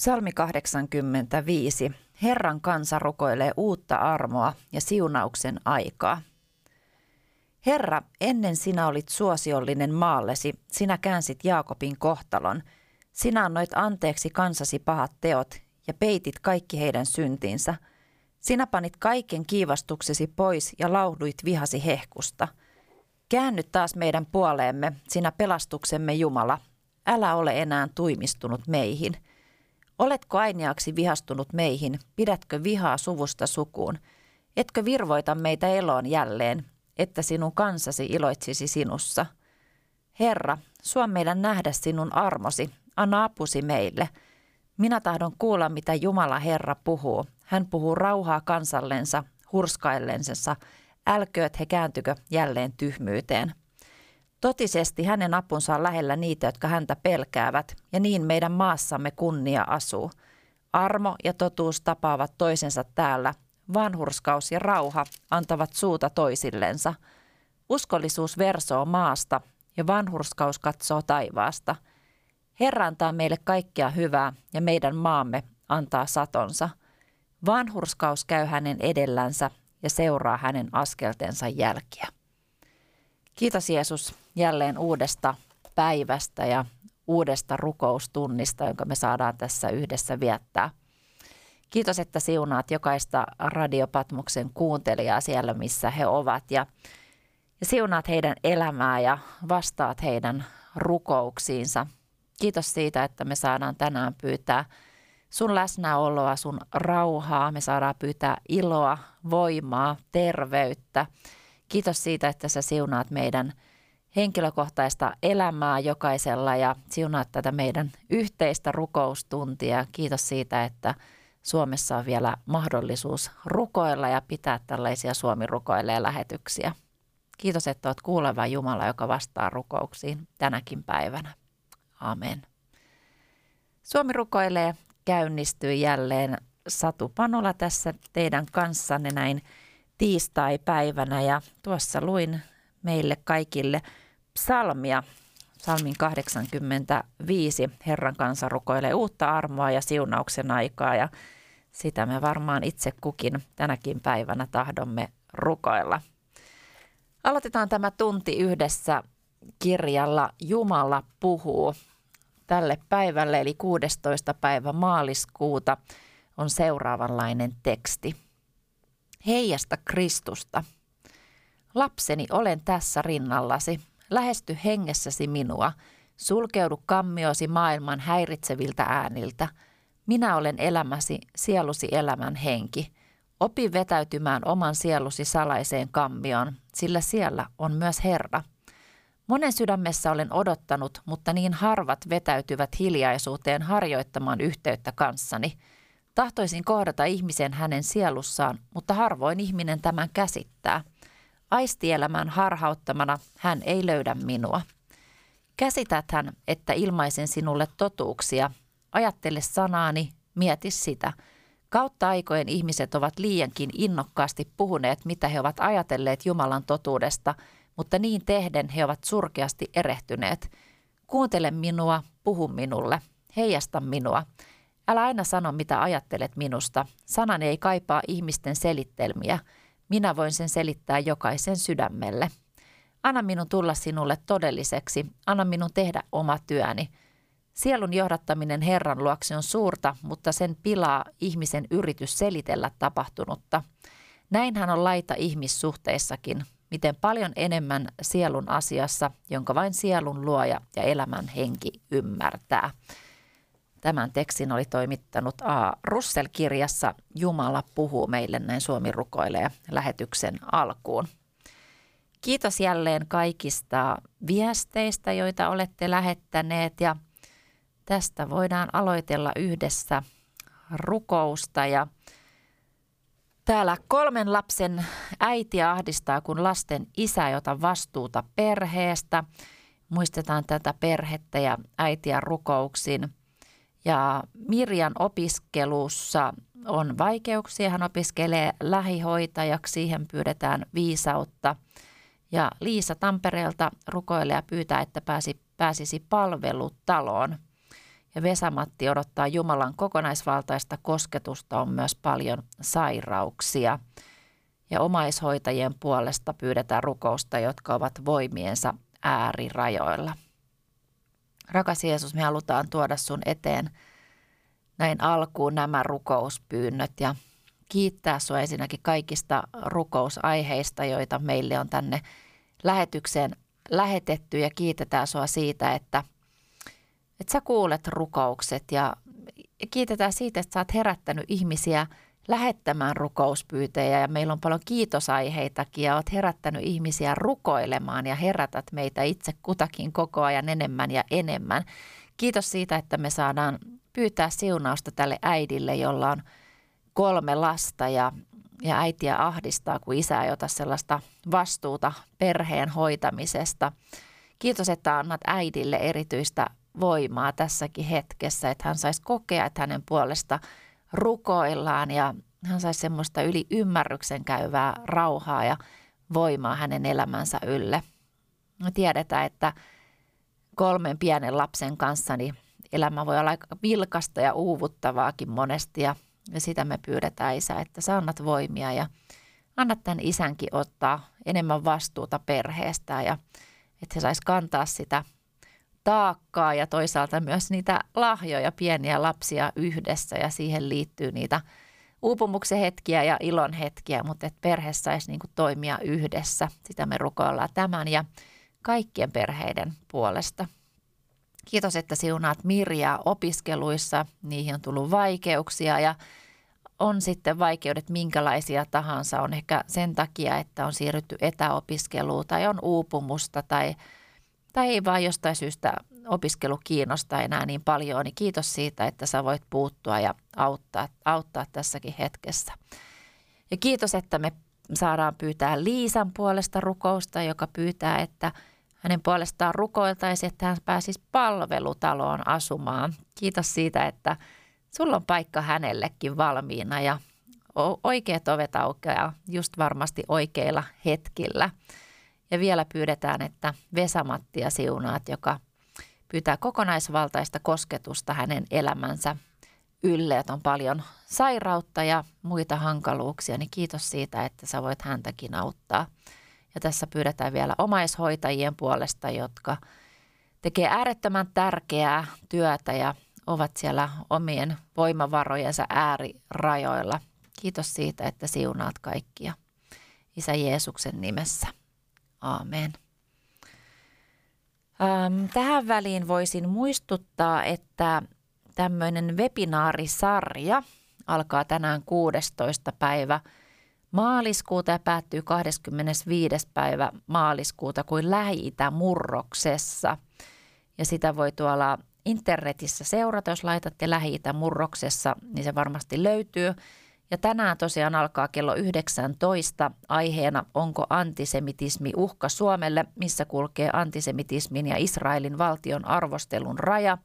Psalmi 85. Herran kansa rukoilee uutta armoa ja siunauksen aikaa. Herra, ennen sinä olit suosiollinen maallesi, sinä käänsit Jaakobin kohtalon. Sinä annoit anteeksi kansasi pahat teot ja peitit kaikki heidän syntinsä. Sinä panit kaiken kiivastuksesi pois ja lauhduit vihasi hehkusta. Käänny taas meidän puoleemme, sinä pelastuksemme Jumala. Älä ole enää tuimistunut meihin – Oletko ainiaksi vihastunut meihin, pidätkö vihaa suvusta sukuun? Etkö virvoita meitä eloon jälleen, että sinun kansasi iloitsisi sinussa? Herra, suo meidän nähdä sinun armosi, anna apusi meille. Minä tahdon kuulla, mitä Jumala Herra puhuu. Hän puhuu rauhaa kansallensa, hurskaillensa, älkööt he kääntykö jälleen tyhmyyteen. Totisesti hänen apunsa on lähellä niitä, jotka häntä pelkäävät, ja niin meidän maassamme kunnia asuu. Armo ja totuus tapaavat toisensa täällä, vanhurskaus ja rauha antavat suuta toisillensa. Uskollisuus versoo maasta ja vanhurskaus katsoo taivaasta. Herra antaa meille kaikkea hyvää ja meidän maamme antaa satonsa. Vanhurskaus käy hänen edellänsä ja seuraa hänen askeltensa jälkiä. Kiitos Jeesus jälleen uudesta päivästä ja uudesta rukoustunnista, jonka me saadaan tässä yhdessä viettää. Kiitos, että siunaat jokaista Radiopatmuksen kuuntelijaa siellä, missä he ovat ja, ja siunaat heidän elämää ja vastaat heidän rukouksiinsa. Kiitos siitä, että me saadaan tänään pyytää sun läsnäoloa, sun rauhaa. Me saadaan pyytää iloa, voimaa, terveyttä – Kiitos siitä, että sä siunaat meidän henkilökohtaista elämää jokaisella ja siunaat tätä meidän yhteistä rukoustuntia. Kiitos siitä, että Suomessa on vielä mahdollisuus rukoilla ja pitää tällaisia Suomi rukoilee lähetyksiä. Kiitos, että olet kuuleva Jumala, joka vastaa rukouksiin tänäkin päivänä. Amen. Suomi rukoilee käynnistyy jälleen Satu Panola tässä teidän kanssanne näin tiistai-päivänä ja tuossa luin meille kaikille psalmia. Psalmin 85. Herran kanssa rukoilee uutta armoa ja siunauksen aikaa ja sitä me varmaan itse kukin tänäkin päivänä tahdomme rukoilla. Aloitetaan tämä tunti yhdessä kirjalla Jumala puhuu. Tälle päivälle eli 16. päivä maaliskuuta on seuraavanlainen teksti heijasta Kristusta. Lapseni, olen tässä rinnallasi. Lähesty hengessäsi minua. Sulkeudu kammiosi maailman häiritseviltä ääniltä. Minä olen elämäsi, sielusi elämän henki. Opi vetäytymään oman sielusi salaiseen kammioon, sillä siellä on myös Herra. Monen sydämessä olen odottanut, mutta niin harvat vetäytyvät hiljaisuuteen harjoittamaan yhteyttä kanssani – Tahtoisin kohdata ihmisen hänen sielussaan, mutta harvoin ihminen tämän käsittää. Aistielämän harhauttamana hän ei löydä minua. Käsitäthän, että ilmaisen sinulle totuuksia. Ajattele sanaani, mieti sitä. Kautta aikojen ihmiset ovat liiankin innokkaasti puhuneet, mitä he ovat ajatelleet Jumalan totuudesta, mutta niin tehden he ovat surkeasti erehtyneet. Kuuntele minua, puhu minulle, heijasta minua. Älä aina sano, mitä ajattelet minusta. Sanani ei kaipaa ihmisten selittelmiä. Minä voin sen selittää jokaisen sydämelle. Anna minun tulla sinulle todelliseksi. Anna minun tehdä oma työni. Sielun johdattaminen Herran luokse on suurta, mutta sen pilaa ihmisen yritys selitellä tapahtunutta. Näinhän on laita ihmissuhteissakin, miten paljon enemmän sielun asiassa, jonka vain sielun luoja ja elämän henki ymmärtää. Tämän tekstin oli toimittanut A. Russell-kirjassa Jumala puhuu meille, näin Suomi rukoilee lähetyksen alkuun. Kiitos jälleen kaikista viesteistä, joita olette lähettäneet ja tästä voidaan aloitella yhdessä rukousta ja Täällä kolmen lapsen äiti ahdistaa, kun lasten isä ei ota vastuuta perheestä. Muistetaan tätä perhettä ja äitiä rukouksin. Ja Mirjan opiskelussa on vaikeuksia. Hän opiskelee lähihoitajaksi, siihen pyydetään viisautta. Ja Liisa Tampereelta rukoilee ja pyytää, että pääsi, pääsisi palvelutaloon. Ja Vesamatti odottaa Jumalan kokonaisvaltaista kosketusta, on myös paljon sairauksia. Ja omaishoitajien puolesta pyydetään rukousta, jotka ovat voimiensa äärirajoilla. Rakas Jeesus, me halutaan tuoda sun eteen näin alkuun nämä rukouspyynnöt ja kiittää sinua ensinnäkin kaikista rukousaiheista, joita meille on tänne lähetykseen lähetetty ja kiitetään sinua siitä, että, että sä kuulet rukoukset ja kiitetään siitä, että sä oot herättänyt ihmisiä lähettämään rukouspyytejä ja meillä on paljon kiitosaiheitakin ja oot herättänyt ihmisiä rukoilemaan ja herätät meitä itse kutakin koko ajan enemmän ja enemmän. Kiitos siitä, että me saadaan pyytää siunausta tälle äidille, jolla on kolme lasta ja, ja äitiä ahdistaa, kun isä ei ota sellaista vastuuta perheen hoitamisesta. Kiitos, että annat äidille erityistä voimaa tässäkin hetkessä, että hän saisi kokea, että hänen puolesta rukoillaan ja hän saisi semmoista yli ymmärryksen käyvää rauhaa ja voimaa hänen elämänsä ylle. Me tiedetään, että kolmen pienen lapsen kanssa niin elämä voi olla aika vilkasta ja uuvuttavaakin monesti ja, ja sitä me pyydetään isä, että sä annat voimia ja annat tämän isänkin ottaa enemmän vastuuta perheestä ja että se saisi kantaa sitä taakkaa ja toisaalta myös niitä lahjoja, pieniä lapsia yhdessä ja siihen liittyy niitä uupumuksen hetkiä ja ilon hetkiä, mutta että perhe saisi niin toimia yhdessä. Sitä me rukoillaan tämän ja kaikkien perheiden puolesta. Kiitos, että siunaat Mirjaa opiskeluissa. Niihin on tullut vaikeuksia ja on sitten vaikeudet minkälaisia tahansa. On ehkä sen takia, että on siirrytty etäopiskeluun tai on uupumusta tai, tai ei vaan jostain syystä opiskelu kiinnostaa enää niin paljon. Niin kiitos siitä, että sä voit puuttua ja auttaa, auttaa tässäkin hetkessä. Ja kiitos, että me saadaan pyytää Liisan puolesta rukousta, joka pyytää, että – hänen puolestaan rukoiltaisi, että hän pääsisi palvelutaloon asumaan. Kiitos siitä, että sulla on paikka hänellekin valmiina ja oikeat ovet aukeaa just varmasti oikeilla hetkillä. Ja vielä pyydetään, että Vesamattia siunaat, joka pyytää kokonaisvaltaista kosketusta hänen elämänsä ylle, että on paljon sairautta ja muita hankaluuksia, niin kiitos siitä, että sä voit häntäkin auttaa. Ja tässä pyydetään vielä omaishoitajien puolesta, jotka tekee äärettömän tärkeää työtä ja ovat siellä omien voimavarojensa äärirajoilla. Kiitos siitä, että siunaat kaikkia. Isä Jeesuksen nimessä. Aamen. Ähm, tähän väliin voisin muistuttaa, että tämmöinen webinaarisarja alkaa tänään 16. päivä – maaliskuuta ja päättyy 25. päivä maaliskuuta kuin Lähi-Itä-murroksessa. Ja sitä voi tuolla internetissä seurata, jos laitatte Lähi-Itä-murroksessa, niin se varmasti löytyy. Ja tänään tosiaan alkaa kello 19 aiheena Onko antisemitismi uhka Suomelle, missä kulkee antisemitismin ja Israelin valtion arvostelun raja?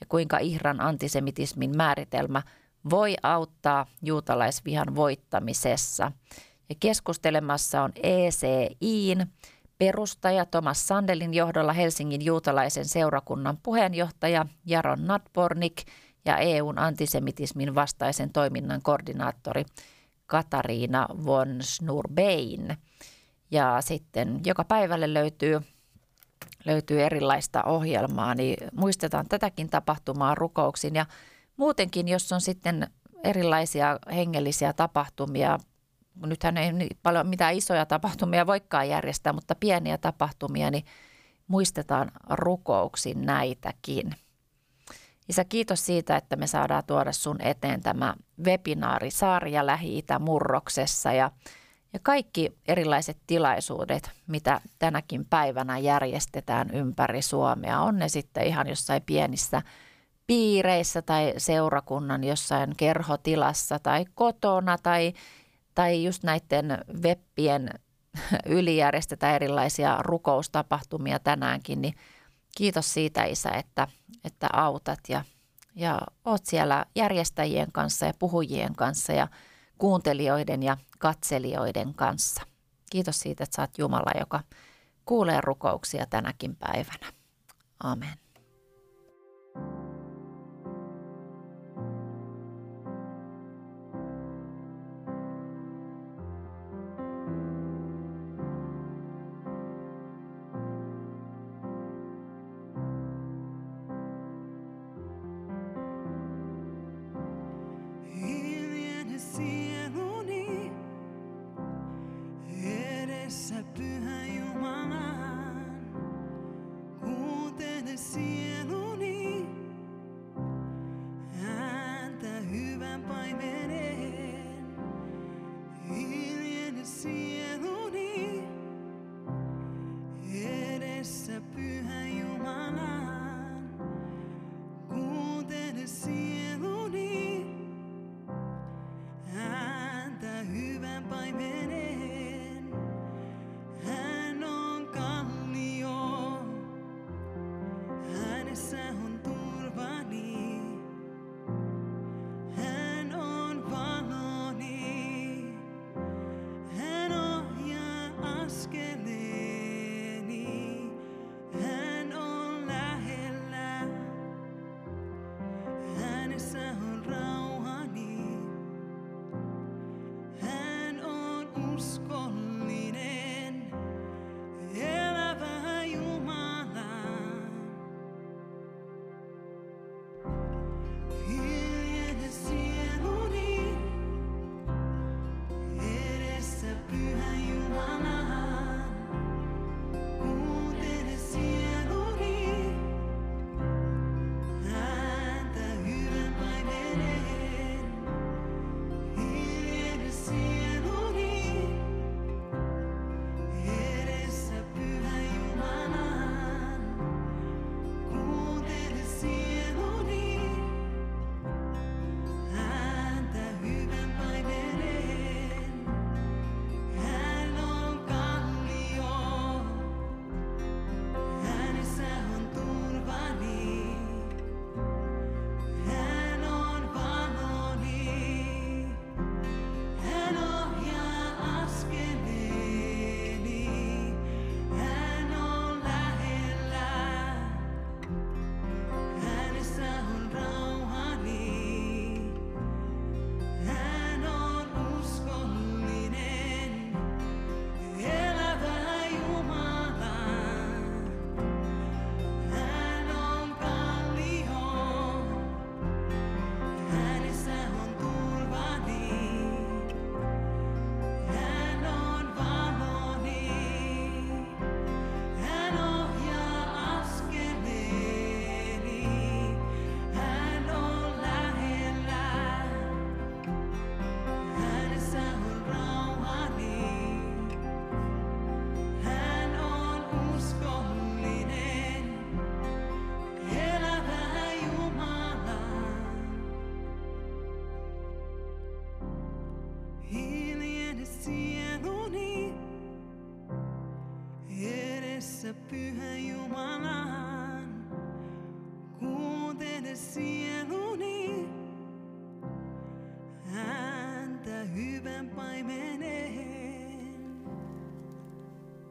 Ja kuinka Ihran antisemitismin määritelmä – voi auttaa juutalaisvihan voittamisessa. Ja keskustelemassa on ECIin perustaja Thomas Sandelin johdolla Helsingin juutalaisen seurakunnan puheenjohtaja Jaron Nadbornik ja EUn antisemitismin vastaisen toiminnan koordinaattori Katariina von Snurbein. Ja sitten joka päivälle löytyy löytyy erilaista ohjelmaa, niin muistetaan tätäkin tapahtumaa rukouksin. Ja muutenkin, jos on sitten erilaisia hengellisiä tapahtumia, nythän ei niin paljon mitään isoja tapahtumia voikaan järjestää, mutta pieniä tapahtumia, niin muistetaan rukouksin näitäkin. Isä, kiitos siitä, että me saadaan tuoda sun eteen tämä webinaarisarja Lähi-Itä-murroksessa ja, ja kaikki erilaiset tilaisuudet, mitä tänäkin päivänä järjestetään ympäri Suomea. On ne sitten ihan jossain pienissä piireissä tai seurakunnan jossain kerhotilassa tai kotona tai, tai just näiden webbien yli järjestetään erilaisia rukoustapahtumia tänäänkin, niin kiitos siitä Isä, että, että autat ja, ja oot siellä järjestäjien kanssa ja puhujien kanssa ja kuuntelijoiden ja katselijoiden kanssa. Kiitos siitä, että saat Jumala, joka kuulee rukouksia tänäkin päivänä. Amen.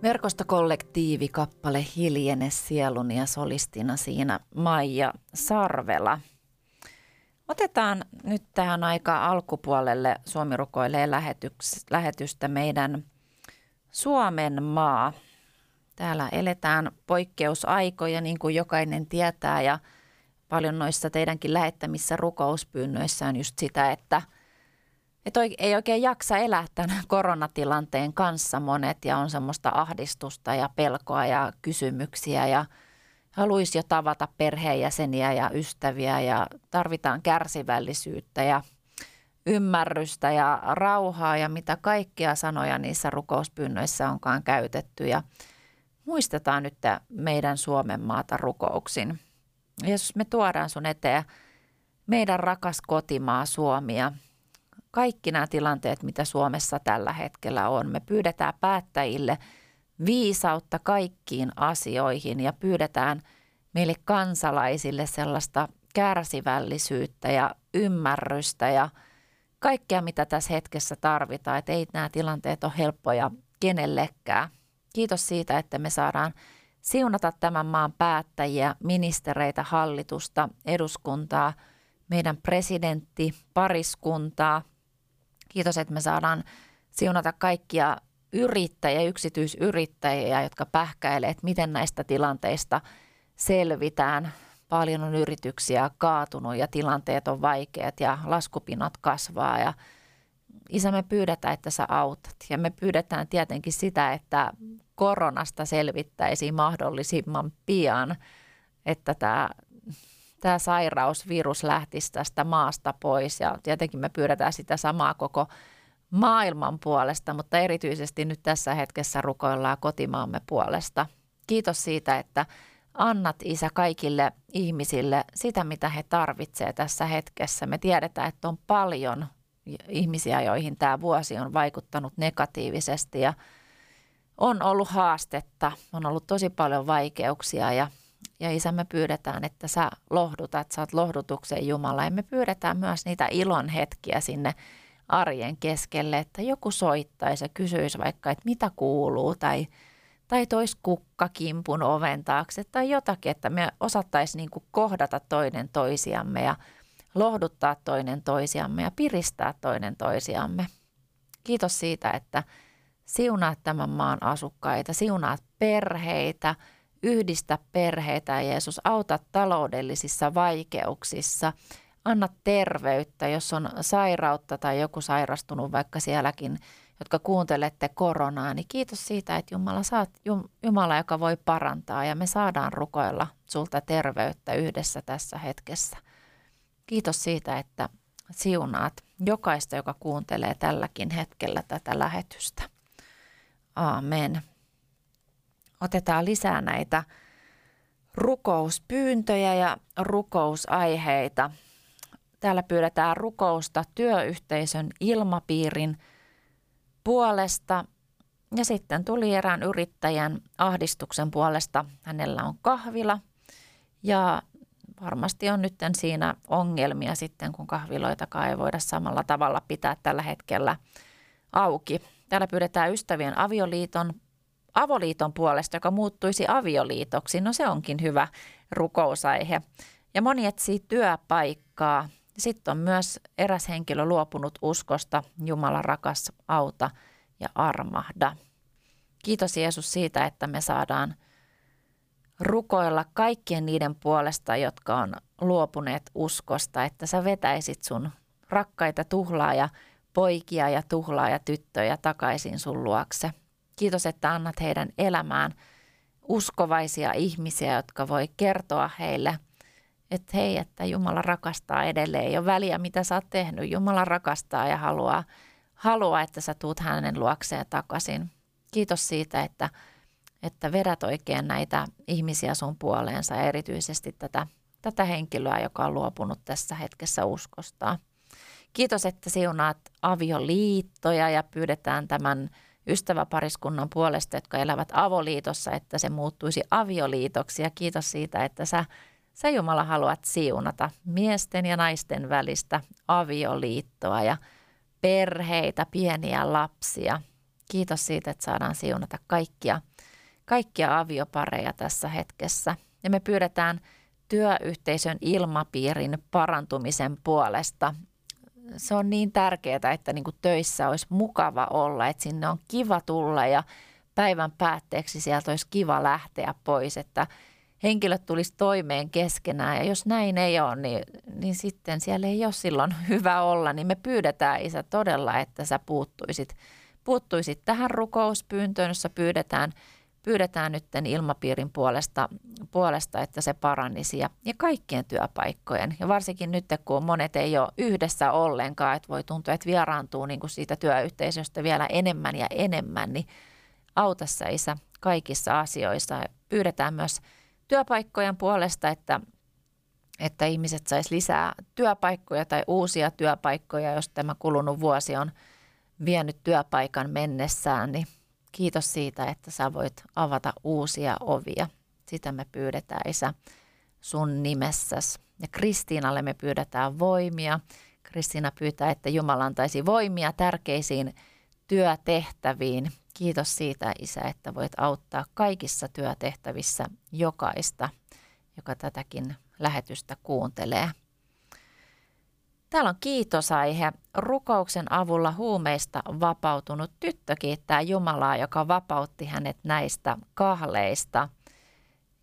Verkostokollektiivi kappale Hiljene sieluni ja solistina siinä Maija Sarvela. Otetaan nyt tähän aika alkupuolelle Suomi rukoilee lähetystä meidän Suomen maa. Täällä eletään poikkeusaikoja, niin kuin jokainen tietää, ja paljon noissa teidänkin lähettämissä rukouspyynnöissä on just sitä, että, että ei oikein jaksa elää tämän koronatilanteen kanssa monet, ja on semmoista ahdistusta ja pelkoa ja kysymyksiä, ja haluaisi jo tavata perheenjäseniä ja ystäviä, ja tarvitaan kärsivällisyyttä ja ymmärrystä ja rauhaa ja mitä kaikkia sanoja niissä rukouspyynnöissä onkaan käytetty. Ja muistetaan nyt meidän Suomen maata rukouksin. Jeesus, me tuodaan sun eteen meidän rakas kotimaa Suomi ja kaikki nämä tilanteet, mitä Suomessa tällä hetkellä on. Me pyydetään päättäjille viisautta kaikkiin asioihin ja pyydetään meille kansalaisille sellaista kärsivällisyyttä ja ymmärrystä ja – kaikkea, mitä tässä hetkessä tarvitaan. Että ei nämä tilanteet ole helppoja kenellekään. Kiitos siitä, että me saadaan siunata tämän maan päättäjiä, ministereitä, hallitusta, eduskuntaa, meidän presidentti, pariskuntaa. Kiitos, että me saadaan siunata kaikkia yrittäjiä, yksityisyrittäjiä, jotka pähkäilee, että miten näistä tilanteista selvitään paljon on yrityksiä kaatunut ja tilanteet on vaikeat ja laskupinot kasvaa ja Isä, me pyydetään, että sä autat. Ja me pyydetään tietenkin sitä, että koronasta selvittäisiin mahdollisimman pian, että tämä, tämä sairaus, virus lähtisi tästä maasta pois. Ja tietenkin me pyydetään sitä samaa koko maailman puolesta, mutta erityisesti nyt tässä hetkessä rukoillaan kotimaamme puolesta. Kiitos siitä, että annat Isä kaikille ihmisille sitä, mitä he tarvitsevat tässä hetkessä. Me tiedetään, että on paljon ihmisiä, joihin tämä vuosi on vaikuttanut negatiivisesti ja on ollut haastetta, on ollut tosi paljon vaikeuksia ja, ja Isä me pyydetään, että sä lohdutat, sä oot lohdutuksen Jumala ja me pyydetään myös niitä ilon hetkiä sinne arjen keskelle, että joku soittaisi ja kysyisi vaikka, että mitä kuuluu tai – tai tois kukkakimpun oven taakse tai jotakin, että me osattaisiin niin kuin kohdata toinen toisiamme ja lohduttaa toinen toisiamme ja piristää toinen toisiamme. Kiitos siitä, että siunaat tämän maan asukkaita, siunaat perheitä, yhdistä perheitä Jeesus, auta taloudellisissa vaikeuksissa, anna terveyttä, jos on sairautta tai joku sairastunut vaikka sielläkin – jotka kuuntelette koronaa, niin kiitos siitä, että Jumala, saat Jumala, joka voi parantaa ja me saadaan rukoilla sulta terveyttä yhdessä tässä hetkessä. Kiitos siitä, että siunaat jokaista, joka kuuntelee tälläkin hetkellä tätä lähetystä. Aamen. Otetaan lisää näitä rukouspyyntöjä ja rukousaiheita. Täällä pyydetään rukousta työyhteisön ilmapiirin – puolesta. Ja sitten tuli erään yrittäjän ahdistuksen puolesta. Hänellä on kahvila ja varmasti on nyt siinä ongelmia sitten, kun kahviloitakaan ei voida samalla tavalla pitää tällä hetkellä auki. Täällä pyydetään ystävien avioliiton, avoliiton puolesta, joka muuttuisi avioliitoksi. No se onkin hyvä rukousaihe. Ja moni etsii työpaikkaa sitten on myös eräs henkilö luopunut uskosta, Jumala rakas, auta ja armahda. Kiitos Jeesus siitä, että me saadaan rukoilla kaikkien niiden puolesta, jotka on luopuneet uskosta, että sä vetäisit sun rakkaita tuhlaa ja poikia ja tuhlaa ja tyttöjä takaisin sun luokse. Kiitos, että annat heidän elämään uskovaisia ihmisiä, jotka voi kertoa heille – että hei, että Jumala rakastaa edelleen. Ei ole väliä, mitä sä oot tehnyt. Jumala rakastaa ja haluaa, haluaa, että sä tuut hänen luokseen takaisin. Kiitos siitä, että, että vedät oikein näitä ihmisiä sun puoleensa ja erityisesti tätä, tätä henkilöä, joka on luopunut tässä hetkessä uskostaan. Kiitos, että siunaat avioliittoja ja pyydetään tämän ystäväpariskunnan puolesta, jotka elävät avoliitossa, että se muuttuisi avioliitoksi. Ja kiitos siitä, että sä Sä Jumala haluat siunata miesten ja naisten välistä avioliittoa ja perheitä, pieniä lapsia. Kiitos siitä, että saadaan siunata kaikkia, kaikkia aviopareja tässä hetkessä. Ja me pyydetään työyhteisön ilmapiirin parantumisen puolesta. Se on niin tärkeää, että niin kuin töissä olisi mukava olla, että sinne on kiva tulla ja päivän päätteeksi sieltä olisi kiva lähteä pois, että henkilöt tulisi toimeen keskenään. Ja jos näin ei ole, niin, niin sitten siellä ei ole silloin hyvä olla. Niin me pyydetään isä todella, että sä puuttuisit, puuttuisit tähän rukouspyyntöön, jossa pyydetään – pyydetään nyt ilmapiirin puolesta, puolesta, että se parannisi ja, ja kaikkien työpaikkojen. Ja varsinkin nyt, kun monet ei ole yhdessä ollenkaan, että voi tuntua, että vieraantuu niin kuin siitä työyhteisöstä vielä enemmän ja enemmän, niin auta sä isä kaikissa asioissa. Pyydetään myös työpaikkojen puolesta, että, että ihmiset sais lisää työpaikkoja tai uusia työpaikkoja, jos tämä kulunut vuosi on vienyt työpaikan mennessään, niin Kiitos siitä, että sä voit avata uusia ovia. Sitä me pyydetään, Isä, sun nimessäsi. Ja Kristiinalle me pyydetään voimia. Kristiina pyytää, että Jumala antaisi voimia tärkeisiin työtehtäviin. Kiitos siitä, Isä, että voit auttaa kaikissa työtehtävissä jokaista, joka tätäkin lähetystä kuuntelee. Täällä on kiitosaihe. Rukouksen avulla huumeista vapautunut tyttö kiittää Jumalaa, joka vapautti hänet näistä kahleista.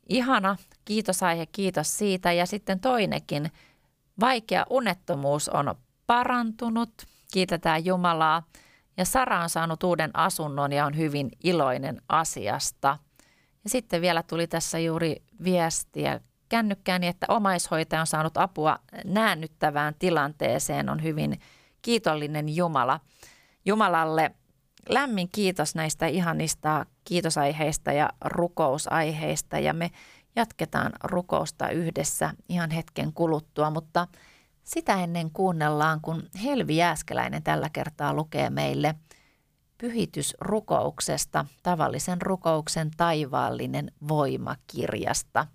Ihana kiitosaihe, kiitos siitä. Ja sitten toinenkin, vaikea unettomuus on parantunut. Kiitetään Jumalaa. Ja Sara on saanut uuden asunnon ja on hyvin iloinen asiasta. Ja sitten vielä tuli tässä juuri viestiä kännykkääni, että omaishoitaja on saanut apua näännyttävään tilanteeseen, on hyvin kiitollinen Jumala. Jumalalle lämmin kiitos näistä ihanista kiitosaiheista ja rukousaiheista ja me jatketaan rukousta yhdessä ihan hetken kuluttua, mutta sitä ennen kuunnellaan, kun Helvi Jääskeläinen tällä kertaa lukee meille pyhitysrukouksesta, tavallisen rukouksen taivaallinen voimakirjasta.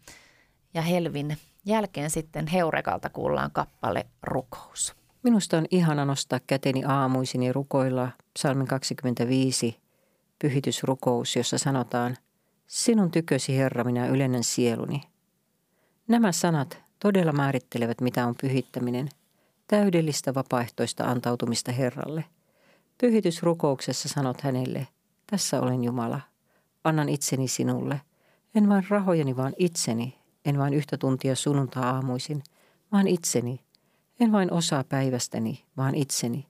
Ja Helvin jälkeen sitten Heurekalta kuullaan kappale Rukous. Minusta on ihana nostaa käteni aamuisin ja rukoilla psalmin 25 pyhitysrukous, jossa sanotaan Sinun tykösi Herra, minä ylennän sieluni. Nämä sanat todella määrittelevät, mitä on pyhittäminen, täydellistä vapaaehtoista antautumista Herralle. Pyhitysrukouksessa sanot hänelle, tässä olen Jumala, annan itseni sinulle, en vain rahojeni, vaan itseni, en vain yhtä tuntia sunnuntaa aamuisin, vaan itseni. En vain osaa päivästäni, vaan itseni.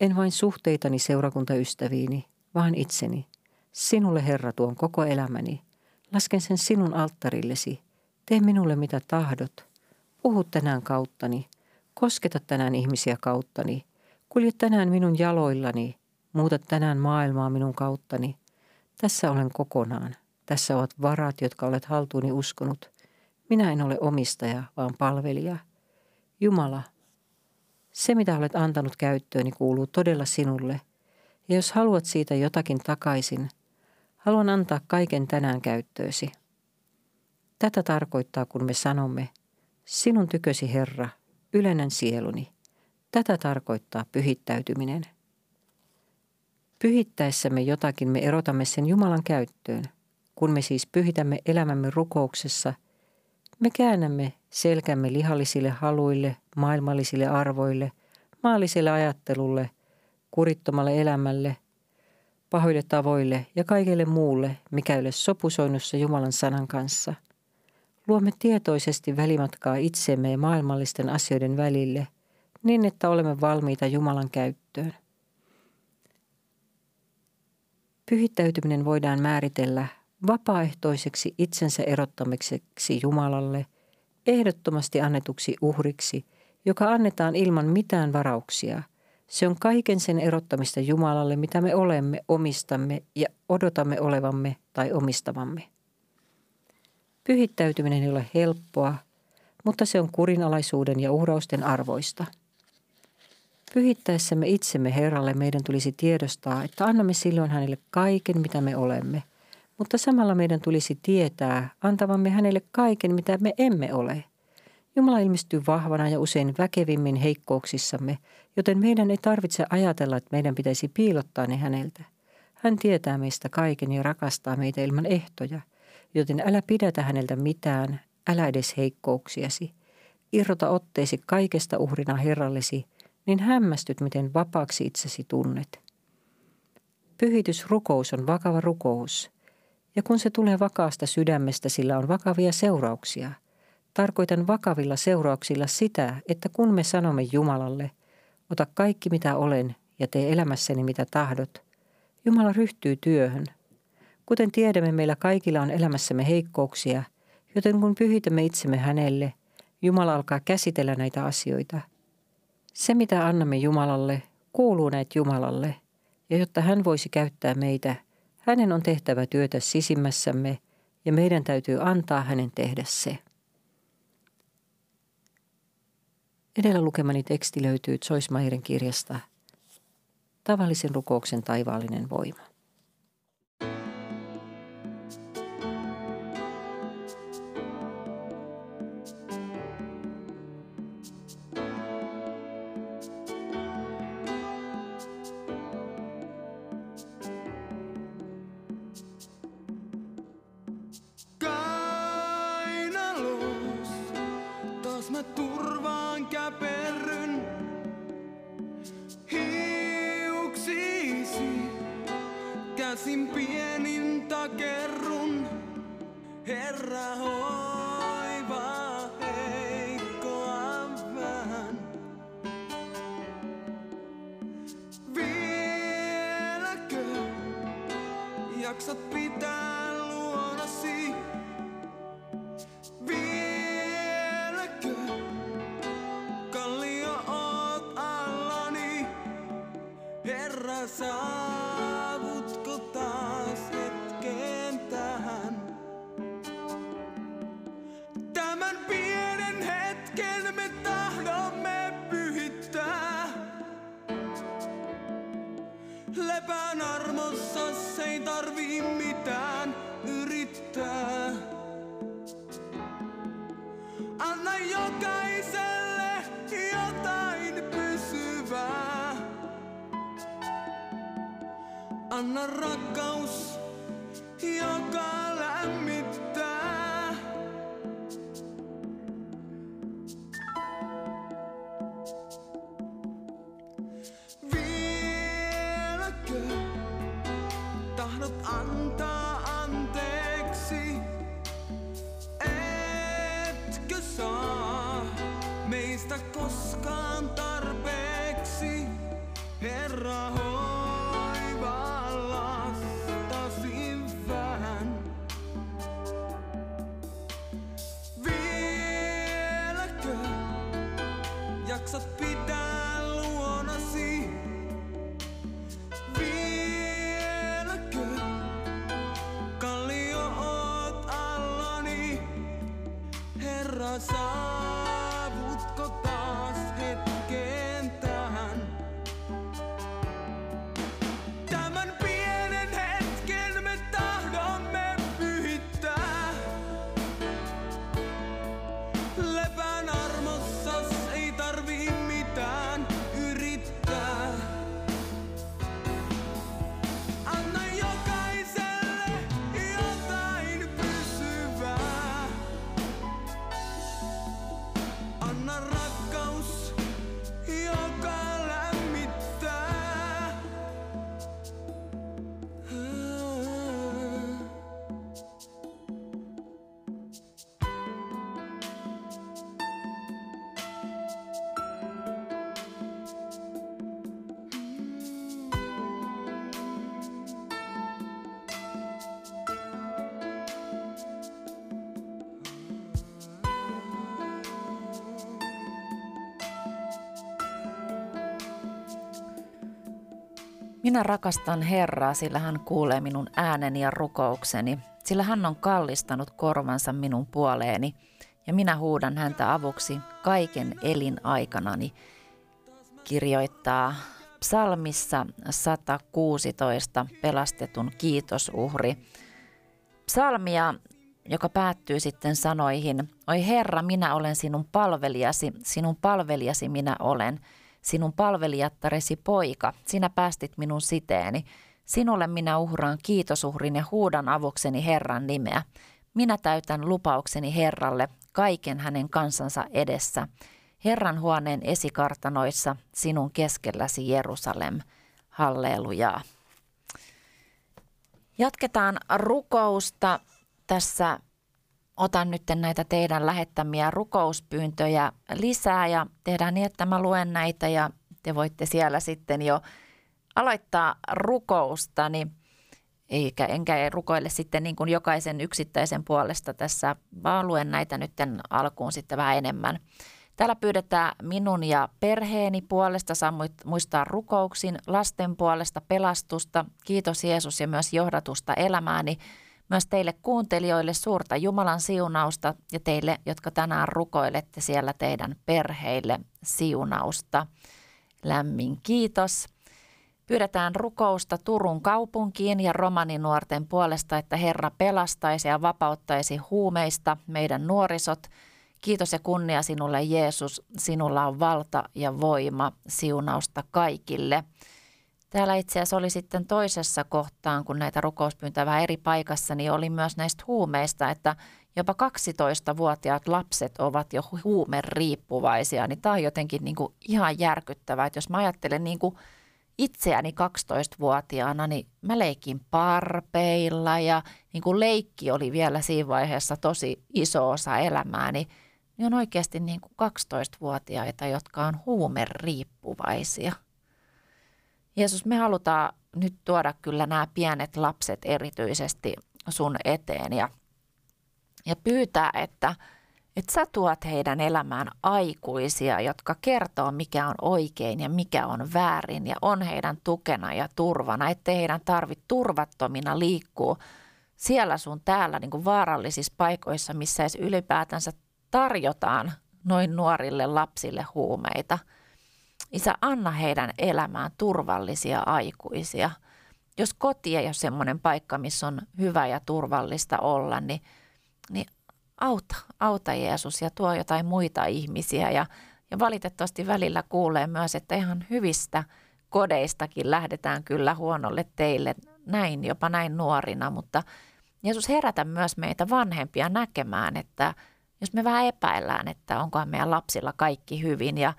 En vain suhteitani seurakuntaystäviini, vaan itseni. Sinulle Herra tuon koko elämäni. Lasken sen sinun alttarillesi. Tee minulle mitä tahdot. Puhu tänään kauttani. Kosketa tänään ihmisiä kauttani. Kulje tänään minun jaloillani. Muuta tänään maailmaa minun kauttani. Tässä olen kokonaan. Tässä ovat varat, jotka olet haltuuni uskonut. Minä en ole omistaja, vaan palvelija. Jumala, se mitä olet antanut käyttööni kuuluu todella sinulle. Ja jos haluat siitä jotakin takaisin, haluan antaa kaiken tänään käyttöösi. Tätä tarkoittaa, kun me sanomme, sinun tykösi Herra, ylennän sieluni. Tätä tarkoittaa pyhittäytyminen. Pyhittäessämme jotakin me erotamme sen Jumalan käyttöön. Kun me siis pyhitämme elämämme rukouksessa – me käännämme selkämme lihallisille haluille, maailmallisille arvoille, maalliselle ajattelulle, kurittomalle elämälle, pahoille tavoille ja kaikelle muulle, mikä ei ole sopusoinnussa Jumalan sanan kanssa. Luomme tietoisesti välimatkaa itsemme ja maailmallisten asioiden välille niin, että olemme valmiita Jumalan käyttöön. Pyhittäytyminen voidaan määritellä vapaaehtoiseksi itsensä erottamiseksi Jumalalle, ehdottomasti annetuksi uhriksi, joka annetaan ilman mitään varauksia. Se on kaiken sen erottamista Jumalalle, mitä me olemme, omistamme ja odotamme olevamme tai omistavamme. Pyhittäytyminen ei ole helppoa, mutta se on kurinalaisuuden ja uhrausten arvoista. Pyhittäessämme itsemme Herralle meidän tulisi tiedostaa, että annamme silloin hänelle kaiken, mitä me olemme – mutta samalla meidän tulisi tietää antavamme hänelle kaiken, mitä me emme ole. Jumala ilmestyy vahvana ja usein väkevimmin heikkouksissamme, joten meidän ei tarvitse ajatella, että meidän pitäisi piilottaa ne häneltä. Hän tietää meistä kaiken ja rakastaa meitä ilman ehtoja, joten älä pidätä häneltä mitään, älä edes heikkouksiasi. Irrota otteesi kaikesta uhrina Herrallesi, niin hämmästyt, miten vapaaksi itsesi tunnet. Pyhitysrukous on vakava rukous, ja kun se tulee vakaasta sydämestä, sillä on vakavia seurauksia. Tarkoitan vakavilla seurauksilla sitä, että kun me sanomme Jumalalle, ota kaikki mitä olen ja tee elämässäni mitä tahdot, Jumala ryhtyy työhön. Kuten tiedämme, meillä kaikilla on elämässämme heikkouksia, joten kun pyhitämme itsemme hänelle, Jumala alkaa käsitellä näitä asioita. Se, mitä annamme Jumalalle, kuuluu näitä Jumalalle, ja jotta hän voisi käyttää meitä, hänen on tehtävä työtä sisimmässämme, ja meidän täytyy antaa hänen tehdä se. Edellä lukemani teksti löytyy Joyce kirjasta Tavallisen rukouksen taivaallinen voima. Herra Minä rakastan Herraa, sillä hän kuulee minun ääneni ja rukoukseni, sillä hän on kallistanut korvansa minun puoleeni, ja minä huudan häntä avuksi kaiken elinaikanani, kirjoittaa psalmissa 116 pelastetun kiitosuhri. Psalmia, joka päättyy sitten sanoihin, Oi Herra, minä olen sinun palvelijasi, sinun palvelijasi minä olen – sinun palvelijattaresi poika, sinä päästit minun siteeni. Sinulle minä uhraan kiitosuhrin ja huudan avukseni Herran nimeä. Minä täytän lupaukseni Herralle kaiken hänen kansansa edessä. Herran huoneen esikartanoissa sinun keskelläsi Jerusalem. Hallelujaa. Jatketaan rukousta. Tässä otan nyt näitä teidän lähettämiä rukouspyyntöjä lisää ja tehdään niin, että mä luen näitä ja te voitte siellä sitten jo aloittaa rukoustani. Eikä, enkä rukoile sitten niin kuin jokaisen yksittäisen puolesta tässä, vaan luen näitä nyt alkuun sitten vähän enemmän. Täällä pyydetään minun ja perheeni puolesta, saa muistaa rukouksin, lasten puolesta pelastusta, kiitos Jeesus ja myös johdatusta elämääni, myös teille kuuntelijoille suurta Jumalan siunausta ja teille, jotka tänään rukoilette siellä teidän perheille siunausta. Lämmin kiitos. Pyydetään rukousta Turun kaupunkiin ja romaninuorten puolesta, että Herra pelastaisi ja vapauttaisi huumeista meidän nuorisot – Kiitos ja kunnia sinulle Jeesus, sinulla on valta ja voima, siunausta kaikille. Täällä itse asiassa oli sitten toisessa kohtaan, kun näitä rukouspyyntöjä vähän eri paikassa, niin oli myös näistä huumeista, että jopa 12-vuotiaat lapset ovat jo huumeriippuvaisia. Niin tämä on jotenkin niin kuin ihan järkyttävää, että jos mä ajattelen niin kuin itseäni 12-vuotiaana, niin mä leikin parpeilla ja niin kuin leikki oli vielä siinä vaiheessa tosi iso osa elämääni. Niin niin on oikeasti niin kuin 12-vuotiaita, jotka on huumeriippuvaisia. Jeesus, me halutaan nyt tuoda kyllä nämä pienet lapset erityisesti sun eteen ja, ja pyytää, että, että sä tuot heidän elämään aikuisia, jotka kertoo mikä on oikein ja mikä on väärin ja on heidän tukena ja turvana, ettei heidän tarvitse turvattomina liikkua siellä sun täällä niin kuin vaarallisissa paikoissa, missä edes ylipäätänsä tarjotaan noin nuorille lapsille huumeita. Isä, anna heidän elämään turvallisia aikuisia. Jos koti ei ole semmoinen paikka, missä on hyvä ja turvallista olla, niin, niin auta, auta Jeesus ja tuo jotain muita ihmisiä. Ja, ja valitettavasti välillä kuulee myös, että ihan hyvistä kodeistakin lähdetään kyllä huonolle teille näin, jopa näin nuorina, mutta Jeesus herätä myös meitä vanhempia näkemään, että – jos me vähän epäillään, että onkohan meidän lapsilla kaikki hyvin ja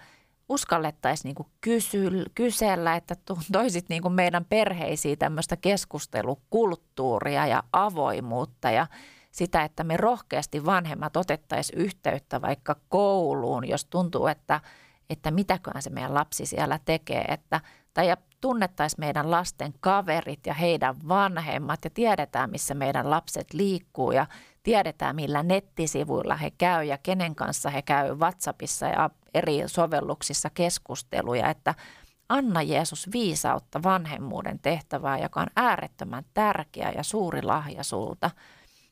uskallettaisiin niin kysy, kysellä, että toisit niin meidän perheisiin tämmöistä keskustelukulttuuria ja avoimuutta ja sitä, että me rohkeasti vanhemmat otettaisiin yhteyttä vaikka kouluun, jos tuntuu, että, että mitäköhän se meidän lapsi siellä tekee, että, tai tunnettaisiin meidän lasten kaverit ja heidän vanhemmat ja tiedetään, missä meidän lapset liikkuu ja tiedetään, millä nettisivuilla he käy ja kenen kanssa he käy WhatsAppissa ja eri sovelluksissa keskusteluja, että anna Jeesus viisautta vanhemmuuden tehtävää, joka on äärettömän tärkeä ja suuri lahja sulta.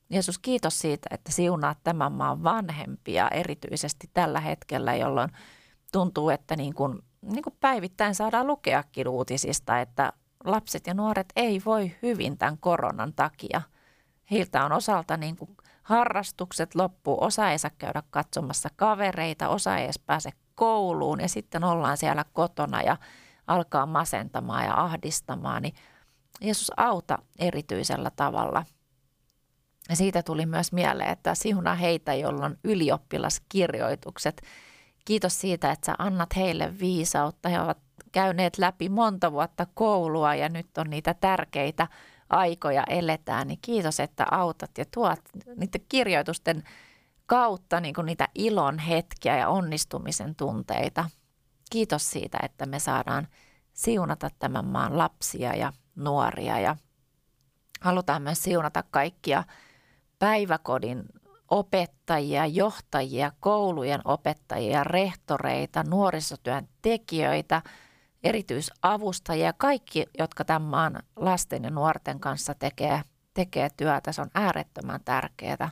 Jeesus, kiitos siitä, että siunaat tämän maan vanhempia erityisesti tällä hetkellä, jolloin tuntuu, että niin kuin, niin kuin päivittäin saadaan lukeakin uutisista, että lapset ja nuoret ei voi hyvin tämän koronan takia. Heiltä on osalta niin kuin harrastukset loppuu, osa ei saa käydä katsomassa kavereita, osa ei edes pääse kouluun ja sitten ollaan siellä kotona ja alkaa masentamaan ja ahdistamaan, niin Jeesus auta erityisellä tavalla. Ja siitä tuli myös mieleen, että siuna heitä, joilla on ylioppilaskirjoitukset. Kiitos siitä, että sä annat heille viisautta. He ovat käyneet läpi monta vuotta koulua ja nyt on niitä tärkeitä aikoja eletään, niin kiitos, että autat ja tuot niiden kirjoitusten kautta niin kuin niitä ilon hetkiä ja onnistumisen tunteita. Kiitos siitä, että me saadaan siunata tämän maan lapsia ja nuoria ja halutaan myös siunata kaikkia päiväkodin opettajia, johtajia, koulujen opettajia, rehtoreita, nuorisotyön tekijöitä – erityisavustajia, kaikki, jotka tämän maan lasten ja nuorten kanssa tekee, tekee työtä. Se on äärettömän tärkeää.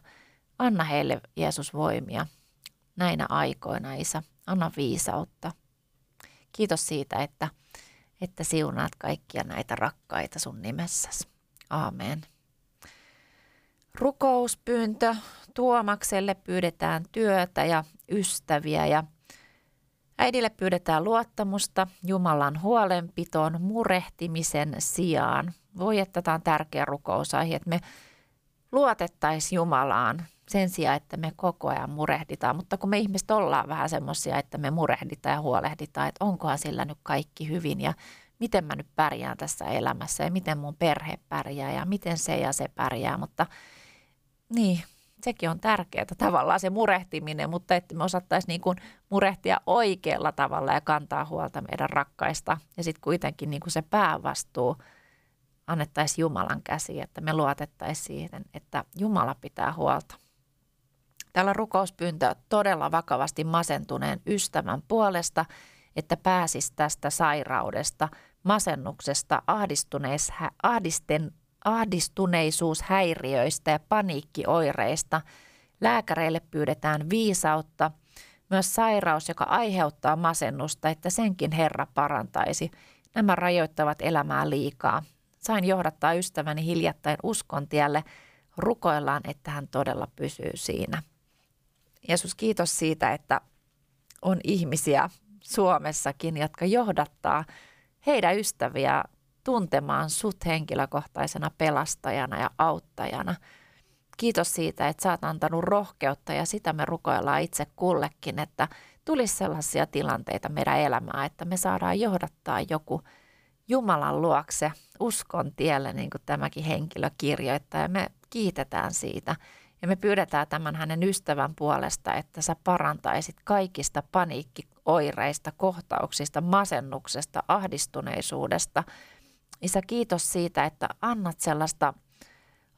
Anna heille Jeesus voimia näinä aikoina, Isä. Anna viisautta. Kiitos siitä, että, että siunaat kaikkia näitä rakkaita sun nimessäsi. Aamen. Rukouspyyntö. Tuomakselle pyydetään työtä ja ystäviä ja Äidille pyydetään luottamusta Jumalan huolenpitoon murehtimisen sijaan. Voi, että tämä on tärkeä rukousaihe, että me luotettaisiin Jumalaan sen sijaan, että me koko ajan murehditaan. Mutta kun me ihmiset ollaan vähän semmoisia, että me murehditaan ja huolehditaan, että onkohan sillä nyt kaikki hyvin ja miten mä nyt pärjään tässä elämässä ja miten mun perhe pärjää ja miten se ja se pärjää. Mutta niin, sekin on tärkeää tavallaan se murehtiminen, mutta että me osattaisiin niin kuin murehtia oikealla tavalla ja kantaa huolta meidän rakkaista. Ja sitten kuitenkin niin kuin se päävastuu annettaisiin Jumalan käsiin, että me luotettaisiin siihen, että Jumala pitää huolta. Tällä rukouspyyntö todella vakavasti masentuneen ystävän puolesta, että pääsisi tästä sairaudesta, masennuksesta, ahdisten, ahdistuneisuushäiriöistä ja paniikkioireista. Lääkäreille pyydetään viisautta, myös sairaus, joka aiheuttaa masennusta, että senkin Herra parantaisi. Nämä rajoittavat elämää liikaa. Sain johdattaa ystäväni hiljattain uskon tielle. Rukoillaan, että hän todella pysyy siinä. Jeesus, kiitos siitä, että on ihmisiä Suomessakin, jotka johdattaa heidän ystäviä tuntemaan sut henkilökohtaisena pelastajana ja auttajana. Kiitos siitä, että sä oot antanut rohkeutta ja sitä me rukoillaan itse kullekin, että tulisi sellaisia tilanteita meidän elämään, että me saadaan johdattaa joku Jumalan luokse uskon tielle, niin kuin tämäkin henkilö kirjoittaa ja me kiitetään siitä. Ja me pyydetään tämän hänen ystävän puolesta, että sä parantaisit kaikista paniikkioireista, kohtauksista, masennuksesta, ahdistuneisuudesta. Isä, kiitos siitä, että annat sellaista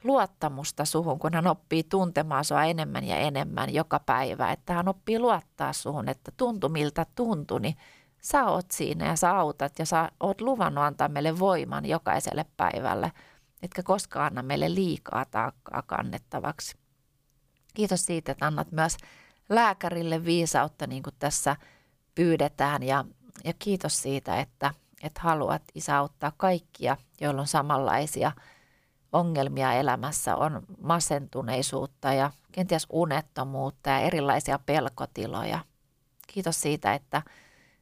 luottamusta suhun, kun hän oppii tuntemaan sua enemmän ja enemmän joka päivä. Että hän oppii luottaa suhun, että tuntu miltä tuntui, niin sä oot siinä ja sä autat ja sä oot luvannut antaa meille voiman jokaiselle päivälle, etkä koskaan anna meille liikaa taakkaa kannettavaksi. Kiitos siitä, että annat myös lääkärille viisautta, niin kuin tässä pyydetään. Ja, ja kiitos siitä, että, että haluat isä auttaa kaikkia, joilla on samanlaisia ongelmia elämässä, on masentuneisuutta ja kenties unettomuutta ja erilaisia pelkotiloja. Kiitos siitä, että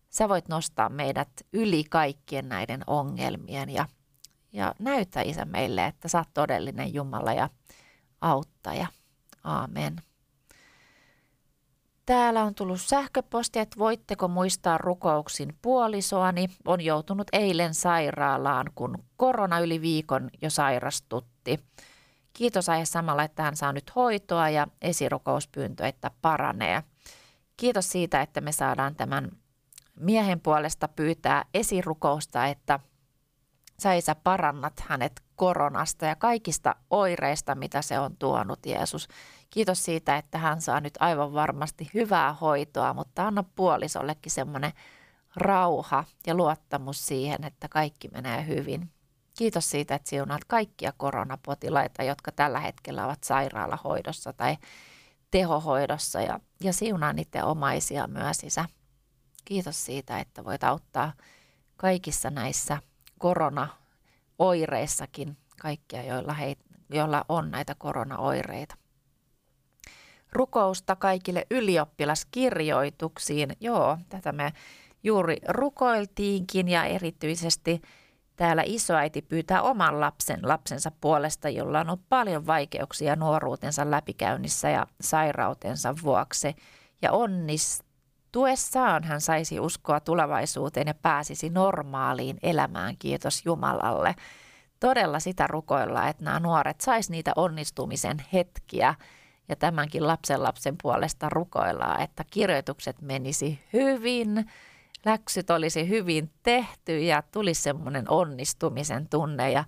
sä voit nostaa meidät yli kaikkien näiden ongelmien ja, ja näyttää isä meille, että sä oot todellinen Jumala ja auttaja. Aamen. Täällä on tullut sähköposti, että voitteko muistaa rukouksin puolisoani. On joutunut eilen sairaalaan, kun korona yli viikon jo sairastutti. Kiitos aihe samalla, että hän saa nyt hoitoa ja esirukouspyyntö, että paranee. Kiitos siitä, että me saadaan tämän miehen puolesta pyytää esirukousta, että sä isä parannat hänet koronasta ja kaikista oireista, mitä se on tuonut, Jeesus. Kiitos siitä, että hän saa nyt aivan varmasti hyvää hoitoa, mutta anna puolisollekin semmoinen rauha ja luottamus siihen, että kaikki menee hyvin. Kiitos siitä, että siunaat kaikkia koronapotilaita, jotka tällä hetkellä ovat sairaalahoidossa tai tehohoidossa ja, ja siunaa niiden omaisia myös, isä. Kiitos siitä, että voit auttaa kaikissa näissä koronaoireissakin kaikkia, joilla, he, joilla on näitä koronaoireita. Rukousta kaikille ylioppilaskirjoituksiin. Joo, tätä me juuri rukoiltiinkin ja erityisesti täällä isoäiti pyytää oman lapsen lapsensa puolesta, jolla on ollut paljon vaikeuksia nuoruutensa läpikäynnissä ja sairautensa vuoksi. Ja onnistuu Tuessaan hän saisi uskoa tulevaisuuteen ja pääsisi normaaliin elämään, kiitos Jumalalle. Todella sitä rukoilla, että nämä nuoret sais niitä onnistumisen hetkiä ja tämänkin lapsen lapsen puolesta rukoillaan, että kirjoitukset menisi hyvin, läksyt olisi hyvin tehty ja tulisi semmoinen onnistumisen tunne ja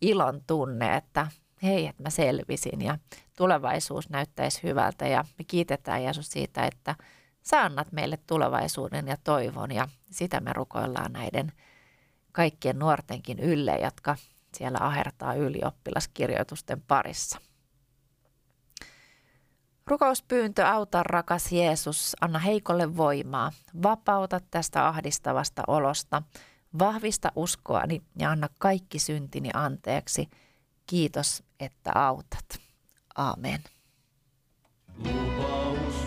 ilon tunne, että hei, että mä selvisin ja tulevaisuus näyttäisi hyvältä ja me kiitetään Jeesus siitä, että – Sä annat meille tulevaisuuden ja toivon ja sitä me rukoillaan näiden kaikkien nuortenkin ylle, jotka siellä ahertaa ylioppilaskirjoitusten parissa. Rukouspyyntö auta rakas Jeesus, anna heikolle voimaa, vapauta tästä ahdistavasta olosta, vahvista uskoani ja anna kaikki syntini anteeksi. Kiitos, että autat. Amen. Lupaus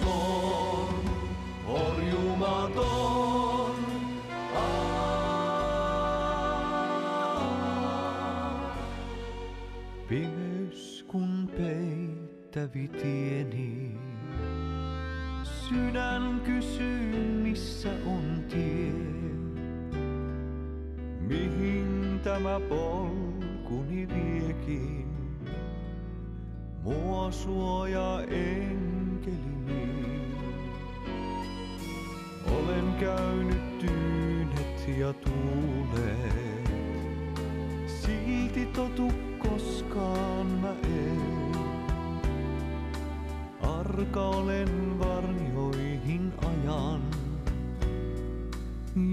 Pimeys kun peittävi tieni, sydän kysyy missä on tie. tämä polkuni viekin. Mua suoja enkelini. Olen käynyt tyynet ja tuulet. Silti totu koskaan mä en. Arka olen varjoihin ajan,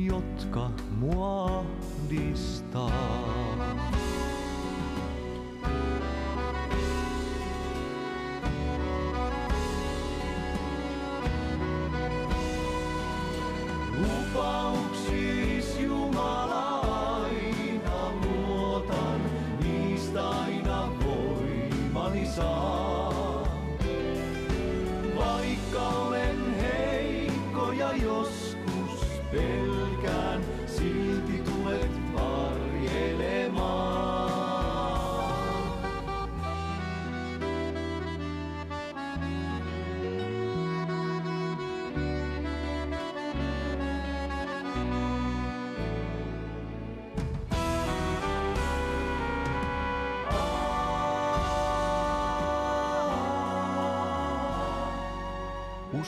jotka mua ahdistaa.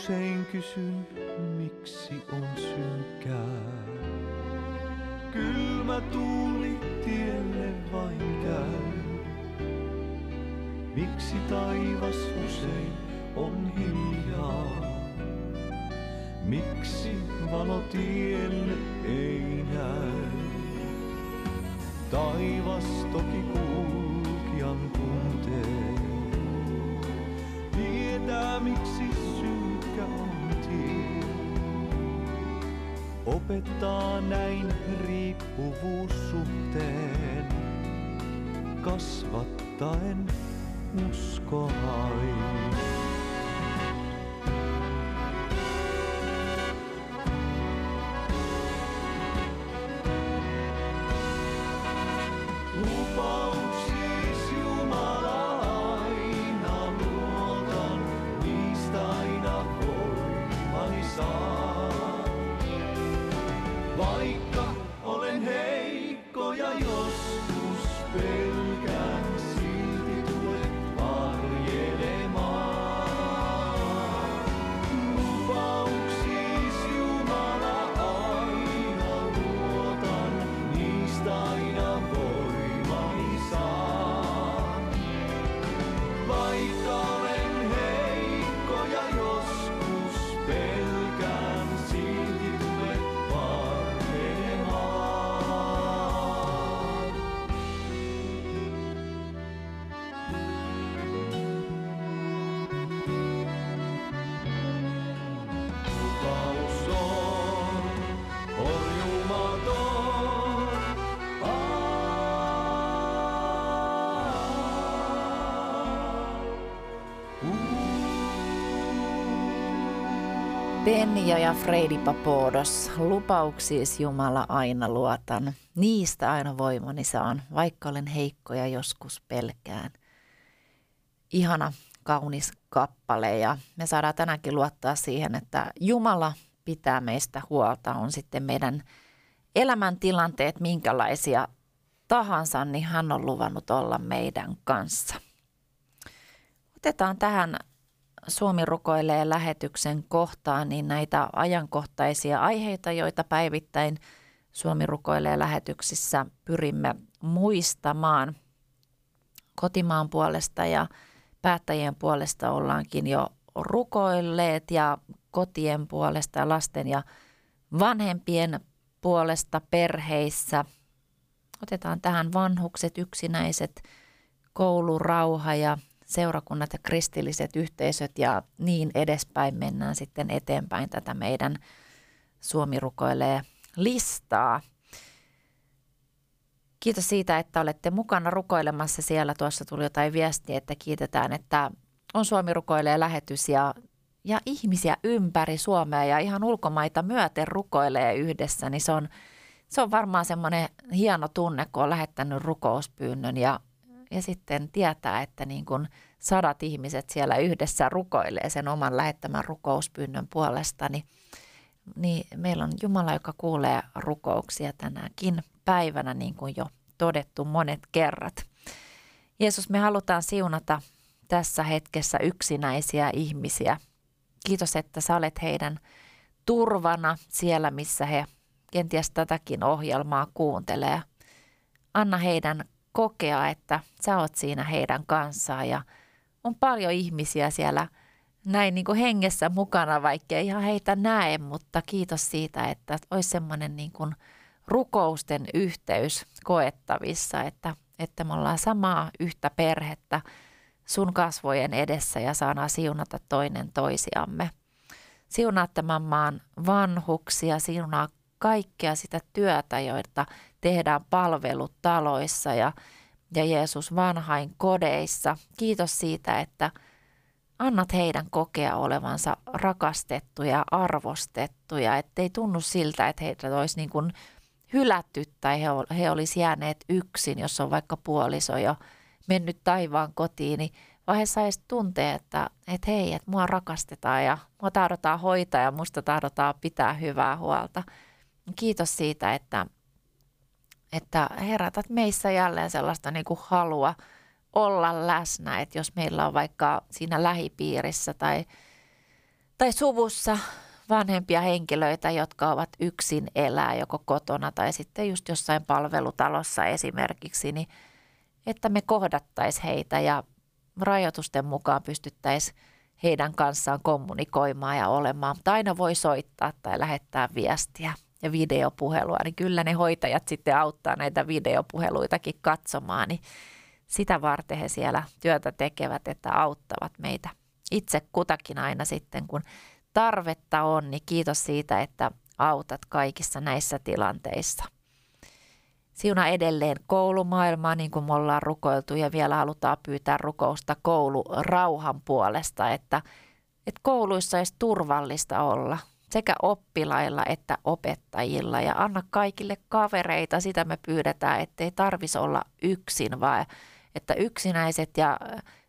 Usein kysyn, miksi on synkkää. Kylmä tuuli tielle vain käy. Miksi taivas usein on hiljaa? Miksi valo tielle ei näy? Taivas toki kulkijan tuntee. Tietää miksi Opettaa näin riippuvuussuhteen. Kasvattaen uskohain. Lupauksiis Penja ja Freidi Papodos, lupauksiis Jumala aina luotan. Niistä aina voimani saan, vaikka olen heikko ja joskus pelkään. Ihana, kaunis kappale ja me saadaan tänäänkin luottaa siihen, että Jumala pitää meistä huolta. On sitten meidän elämäntilanteet minkälaisia tahansa, niin hän on luvannut olla meidän kanssa. Otetaan tähän Suomi rukoilee lähetyksen kohtaan, niin näitä ajankohtaisia aiheita, joita päivittäin Suomi rukoilee lähetyksissä pyrimme muistamaan. Kotimaan puolesta ja päättäjien puolesta ollaankin jo rukoilleet ja kotien puolesta ja lasten ja vanhempien puolesta perheissä. Otetaan tähän vanhukset, yksinäiset, koulurauha ja seurakunnat ja kristilliset yhteisöt ja niin edespäin mennään sitten eteenpäin tätä meidän Suomi rukoilee listaa. Kiitos siitä, että olette mukana rukoilemassa siellä. Tuossa tuli jotain viestiä, että kiitetään, että on Suomi rukoilee lähetys ja, ja ihmisiä ympäri Suomea ja ihan ulkomaita myöten rukoilee yhdessä, niin se on, se on varmaan semmoinen hieno tunne, kun on lähettänyt rukouspyynnön ja, ja sitten tietää, että niin kuin sadat ihmiset siellä yhdessä rukoilee sen oman lähettämän rukouspyynnön puolesta, niin, niin meillä on Jumala, joka kuulee rukouksia tänäkin päivänä, niin kuin jo todettu monet kerrat. Jeesus, me halutaan siunata tässä hetkessä yksinäisiä ihmisiä. Kiitos, että sä olet heidän turvana siellä, missä he kenties tätäkin ohjelmaa kuuntelee. Anna heidän kokea, että sä oot siinä heidän kanssaan ja on paljon ihmisiä siellä näin niin kuin hengessä mukana, vaikka ei ihan heitä näe, mutta kiitos siitä, että olisi semmoinen niin kuin rukousten yhteys koettavissa, että, että me ollaan samaa yhtä perhettä sun kasvojen edessä ja saadaan siunata toinen toisiamme. Siunaa tämän maan vanhuksia, siunaa kaikkea sitä työtä, joita tehdään palvelutaloissa ja, ja Jeesus vanhain kodeissa. Kiitos siitä, että annat heidän kokea olevansa rakastettuja ja arvostettuja, ettei tunnu siltä, että heitä olisi niin kuin hylätty tai he, he olisi jääneet yksin, jos on vaikka puoliso jo mennyt taivaan kotiin, niin vaan he saisi tuntea, että, että hei, että mua rakastetaan ja mua tahdotaan hoitaa ja musta tahdotaan pitää hyvää huolta. Kiitos siitä, että, että herätät meissä jälleen sellaista niin kuin halua olla läsnä, että jos meillä on vaikka siinä lähipiirissä tai, tai suvussa vanhempia henkilöitä, jotka ovat yksin elää joko kotona tai sitten just jossain palvelutalossa esimerkiksi, niin että me kohdattaisiin heitä ja rajoitusten mukaan pystyttäisiin heidän kanssaan kommunikoimaan ja olemaan. Mutta aina voi soittaa tai lähettää viestiä ja videopuhelua, niin kyllä ne hoitajat sitten auttaa näitä videopuheluitakin katsomaan, niin sitä varten he siellä työtä tekevät, että auttavat meitä itse kutakin aina sitten, kun tarvetta on, niin kiitos siitä, että autat kaikissa näissä tilanteissa. Siuna edelleen koulumaailmaa, niin kuin me ollaan rukoiltu ja vielä halutaan pyytää rukousta koulurauhan puolesta, että, että kouluissa olisi turvallista olla sekä oppilailla että opettajilla ja anna kaikille kavereita, sitä me pyydetään, ettei tarvitsisi olla yksin, vaan että yksinäiset ja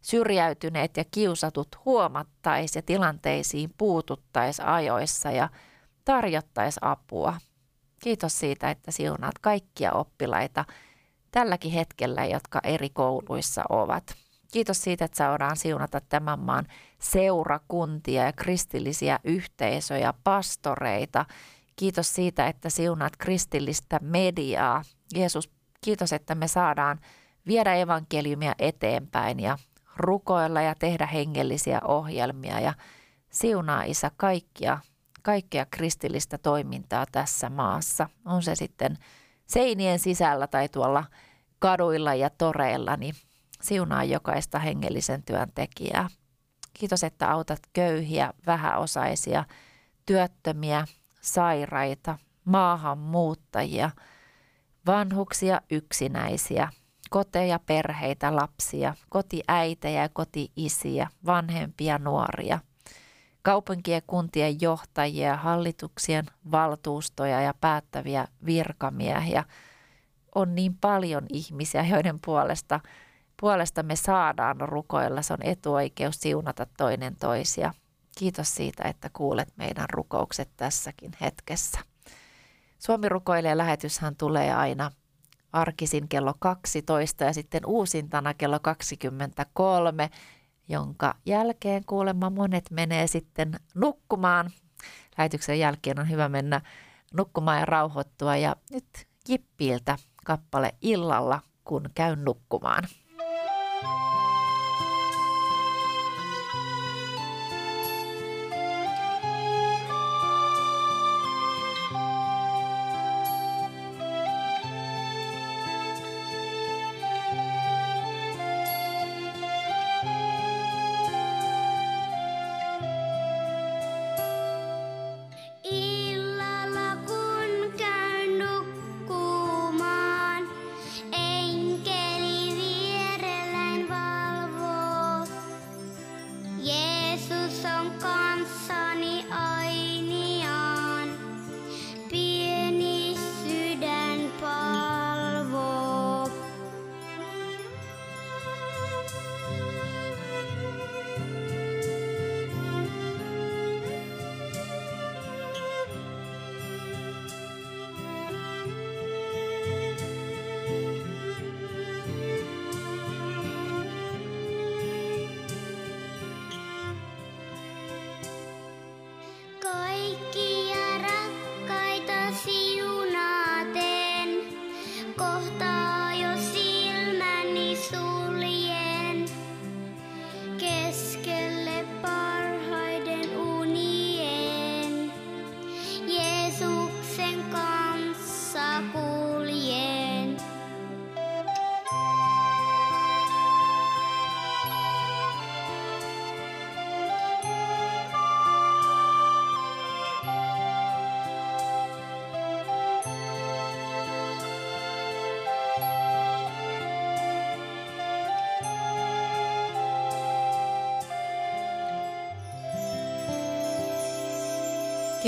syrjäytyneet ja kiusatut huomattaisiin ja tilanteisiin puututtaisiin ajoissa ja tarjottaisiin apua. Kiitos siitä, että siunaat kaikkia oppilaita tälläkin hetkellä, jotka eri kouluissa ovat. Kiitos siitä, että saadaan siunata tämän maan seurakuntia ja kristillisiä yhteisöjä, pastoreita. Kiitos siitä, että siunaat kristillistä mediaa. Jeesus, kiitos, että me saadaan viedä evankeliumia eteenpäin ja rukoilla ja tehdä hengellisiä ohjelmia ja siunaa Isä kaikkia, kaikkea kristillistä toimintaa tässä maassa. On se sitten seinien sisällä tai tuolla kaduilla ja toreilla, niin siunaa jokaista hengellisen työn tekijää. Kiitos, että autat köyhiä, vähäosaisia, työttömiä, sairaita, maahanmuuttajia, vanhuksia, yksinäisiä – koteja, perheitä, lapsia, kotiäitejä ja kotiisiä, vanhempia, nuoria, kaupunkien kuntien johtajia, hallituksien valtuustoja ja päättäviä virkamiehiä. On niin paljon ihmisiä, joiden puolesta, puolesta me saadaan rukoilla. Se on etuoikeus siunata toinen toisia. Kiitos siitä, että kuulet meidän rukoukset tässäkin hetkessä. Suomi rukoilee lähetyshän tulee aina arkisin kello 12 ja sitten uusintana kello 23, jonka jälkeen kuulemma monet menee sitten nukkumaan. Lähetyksen jälkeen on hyvä mennä nukkumaan ja rauhoittua ja nyt Jippiiltä kappale illalla, kun käyn nukkumaan.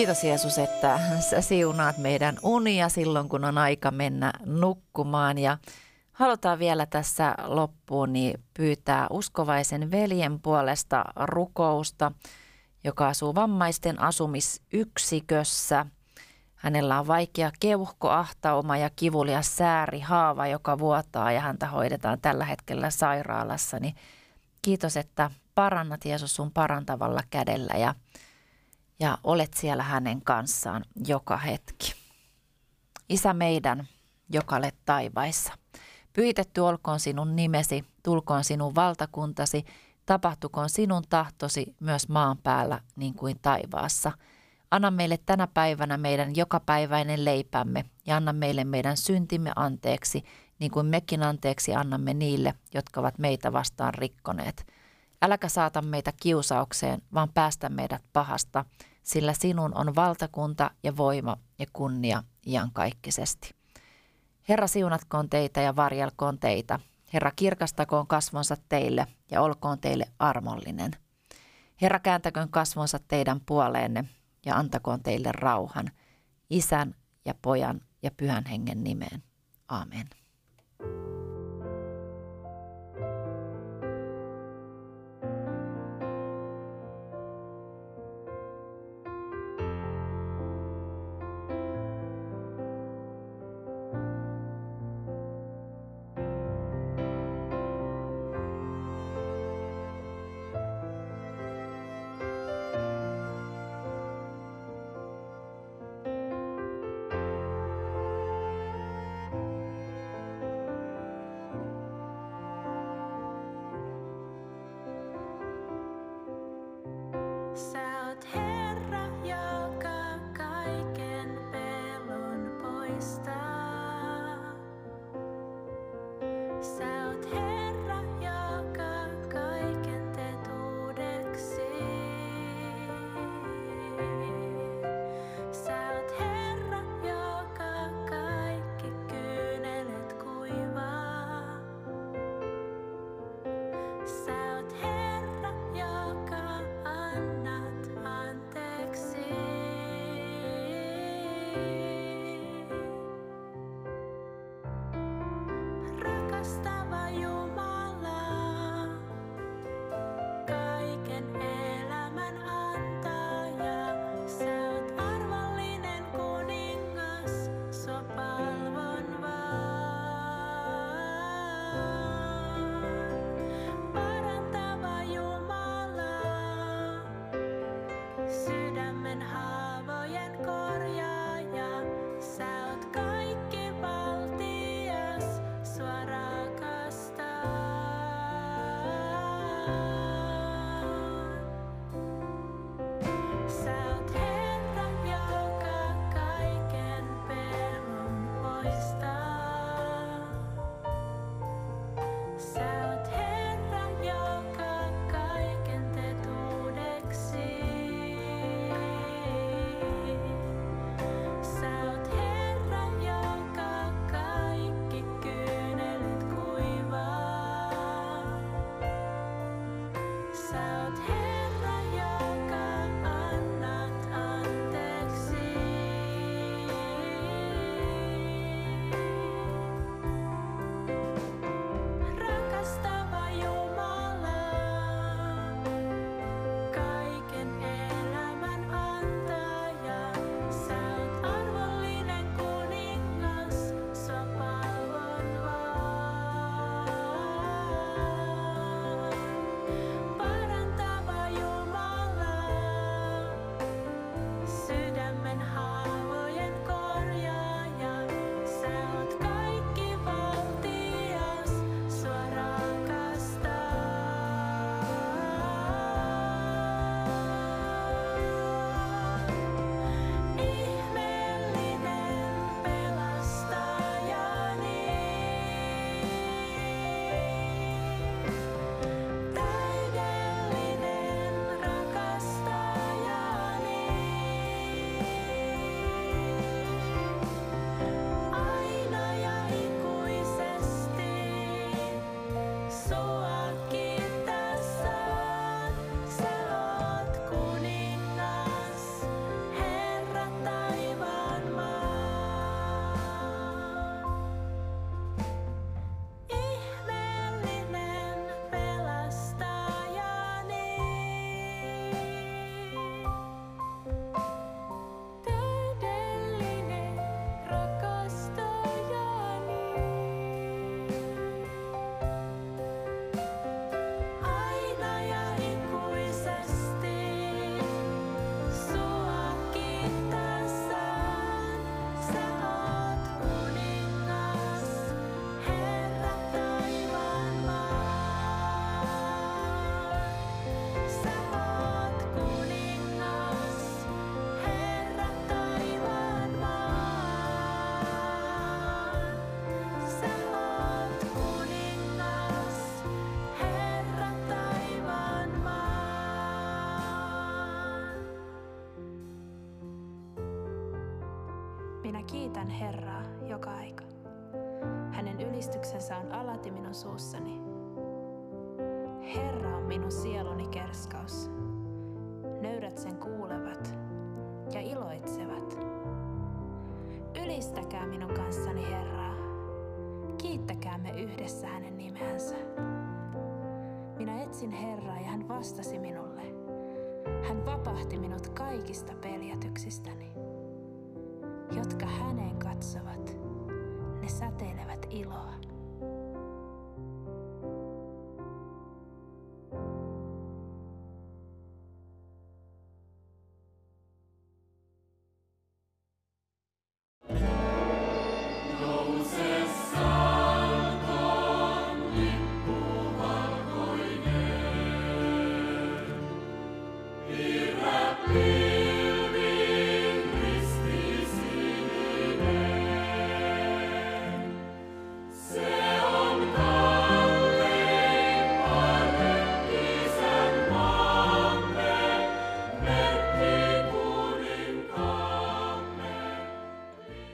Kiitos Jeesus, että sä siunaat meidän unia silloin, kun on aika mennä nukkumaan. Ja halutaan vielä tässä loppuun niin pyytää uskovaisen veljen puolesta rukousta, joka asuu vammaisten asumisyksikössä. Hänellä on vaikea keuhkoahtauma ja kivulias haava, joka vuotaa ja häntä hoidetaan tällä hetkellä sairaalassa. Niin kiitos, että parannat Jeesus sun parantavalla kädellä ja ja olet siellä hänen kanssaan joka hetki. Isä meidän, joka olet taivaissa, pyytetty olkoon sinun nimesi, tulkoon sinun valtakuntasi, tapahtukoon sinun tahtosi myös maan päällä niin kuin taivaassa. Anna meille tänä päivänä meidän jokapäiväinen leipämme ja anna meille meidän syntimme anteeksi, niin kuin mekin anteeksi annamme niille, jotka ovat meitä vastaan rikkoneet. Äläkä saata meitä kiusaukseen, vaan päästä meidät pahasta – sillä sinun on valtakunta ja voima ja kunnia iankaikkisesti. Herra siunatkoon teitä ja varjelkoon teitä. Herra kirkastakoon kasvonsa teille ja olkoon teille armollinen. Herra kääntäköön kasvonsa teidän puoleenne ja antakoon teille rauhan, isän ja pojan ja pyhän hengen nimeen. Amen. held Herraa joka aika. Hänen ylistyksensä on alati minun suussani. Herra on minun sieluni kerskaus. Nöyrät sen kuulevat ja iloitsevat. Ylistäkää minun kanssani Herraa. Kiittäkäämme yhdessä hänen nimeänsä. Minä etsin Herraa ja hän vastasi minulle. Hän vapahti minut kaikista peljätyksistäni. Jotka häneen katsovat, ne säteilevät iloa.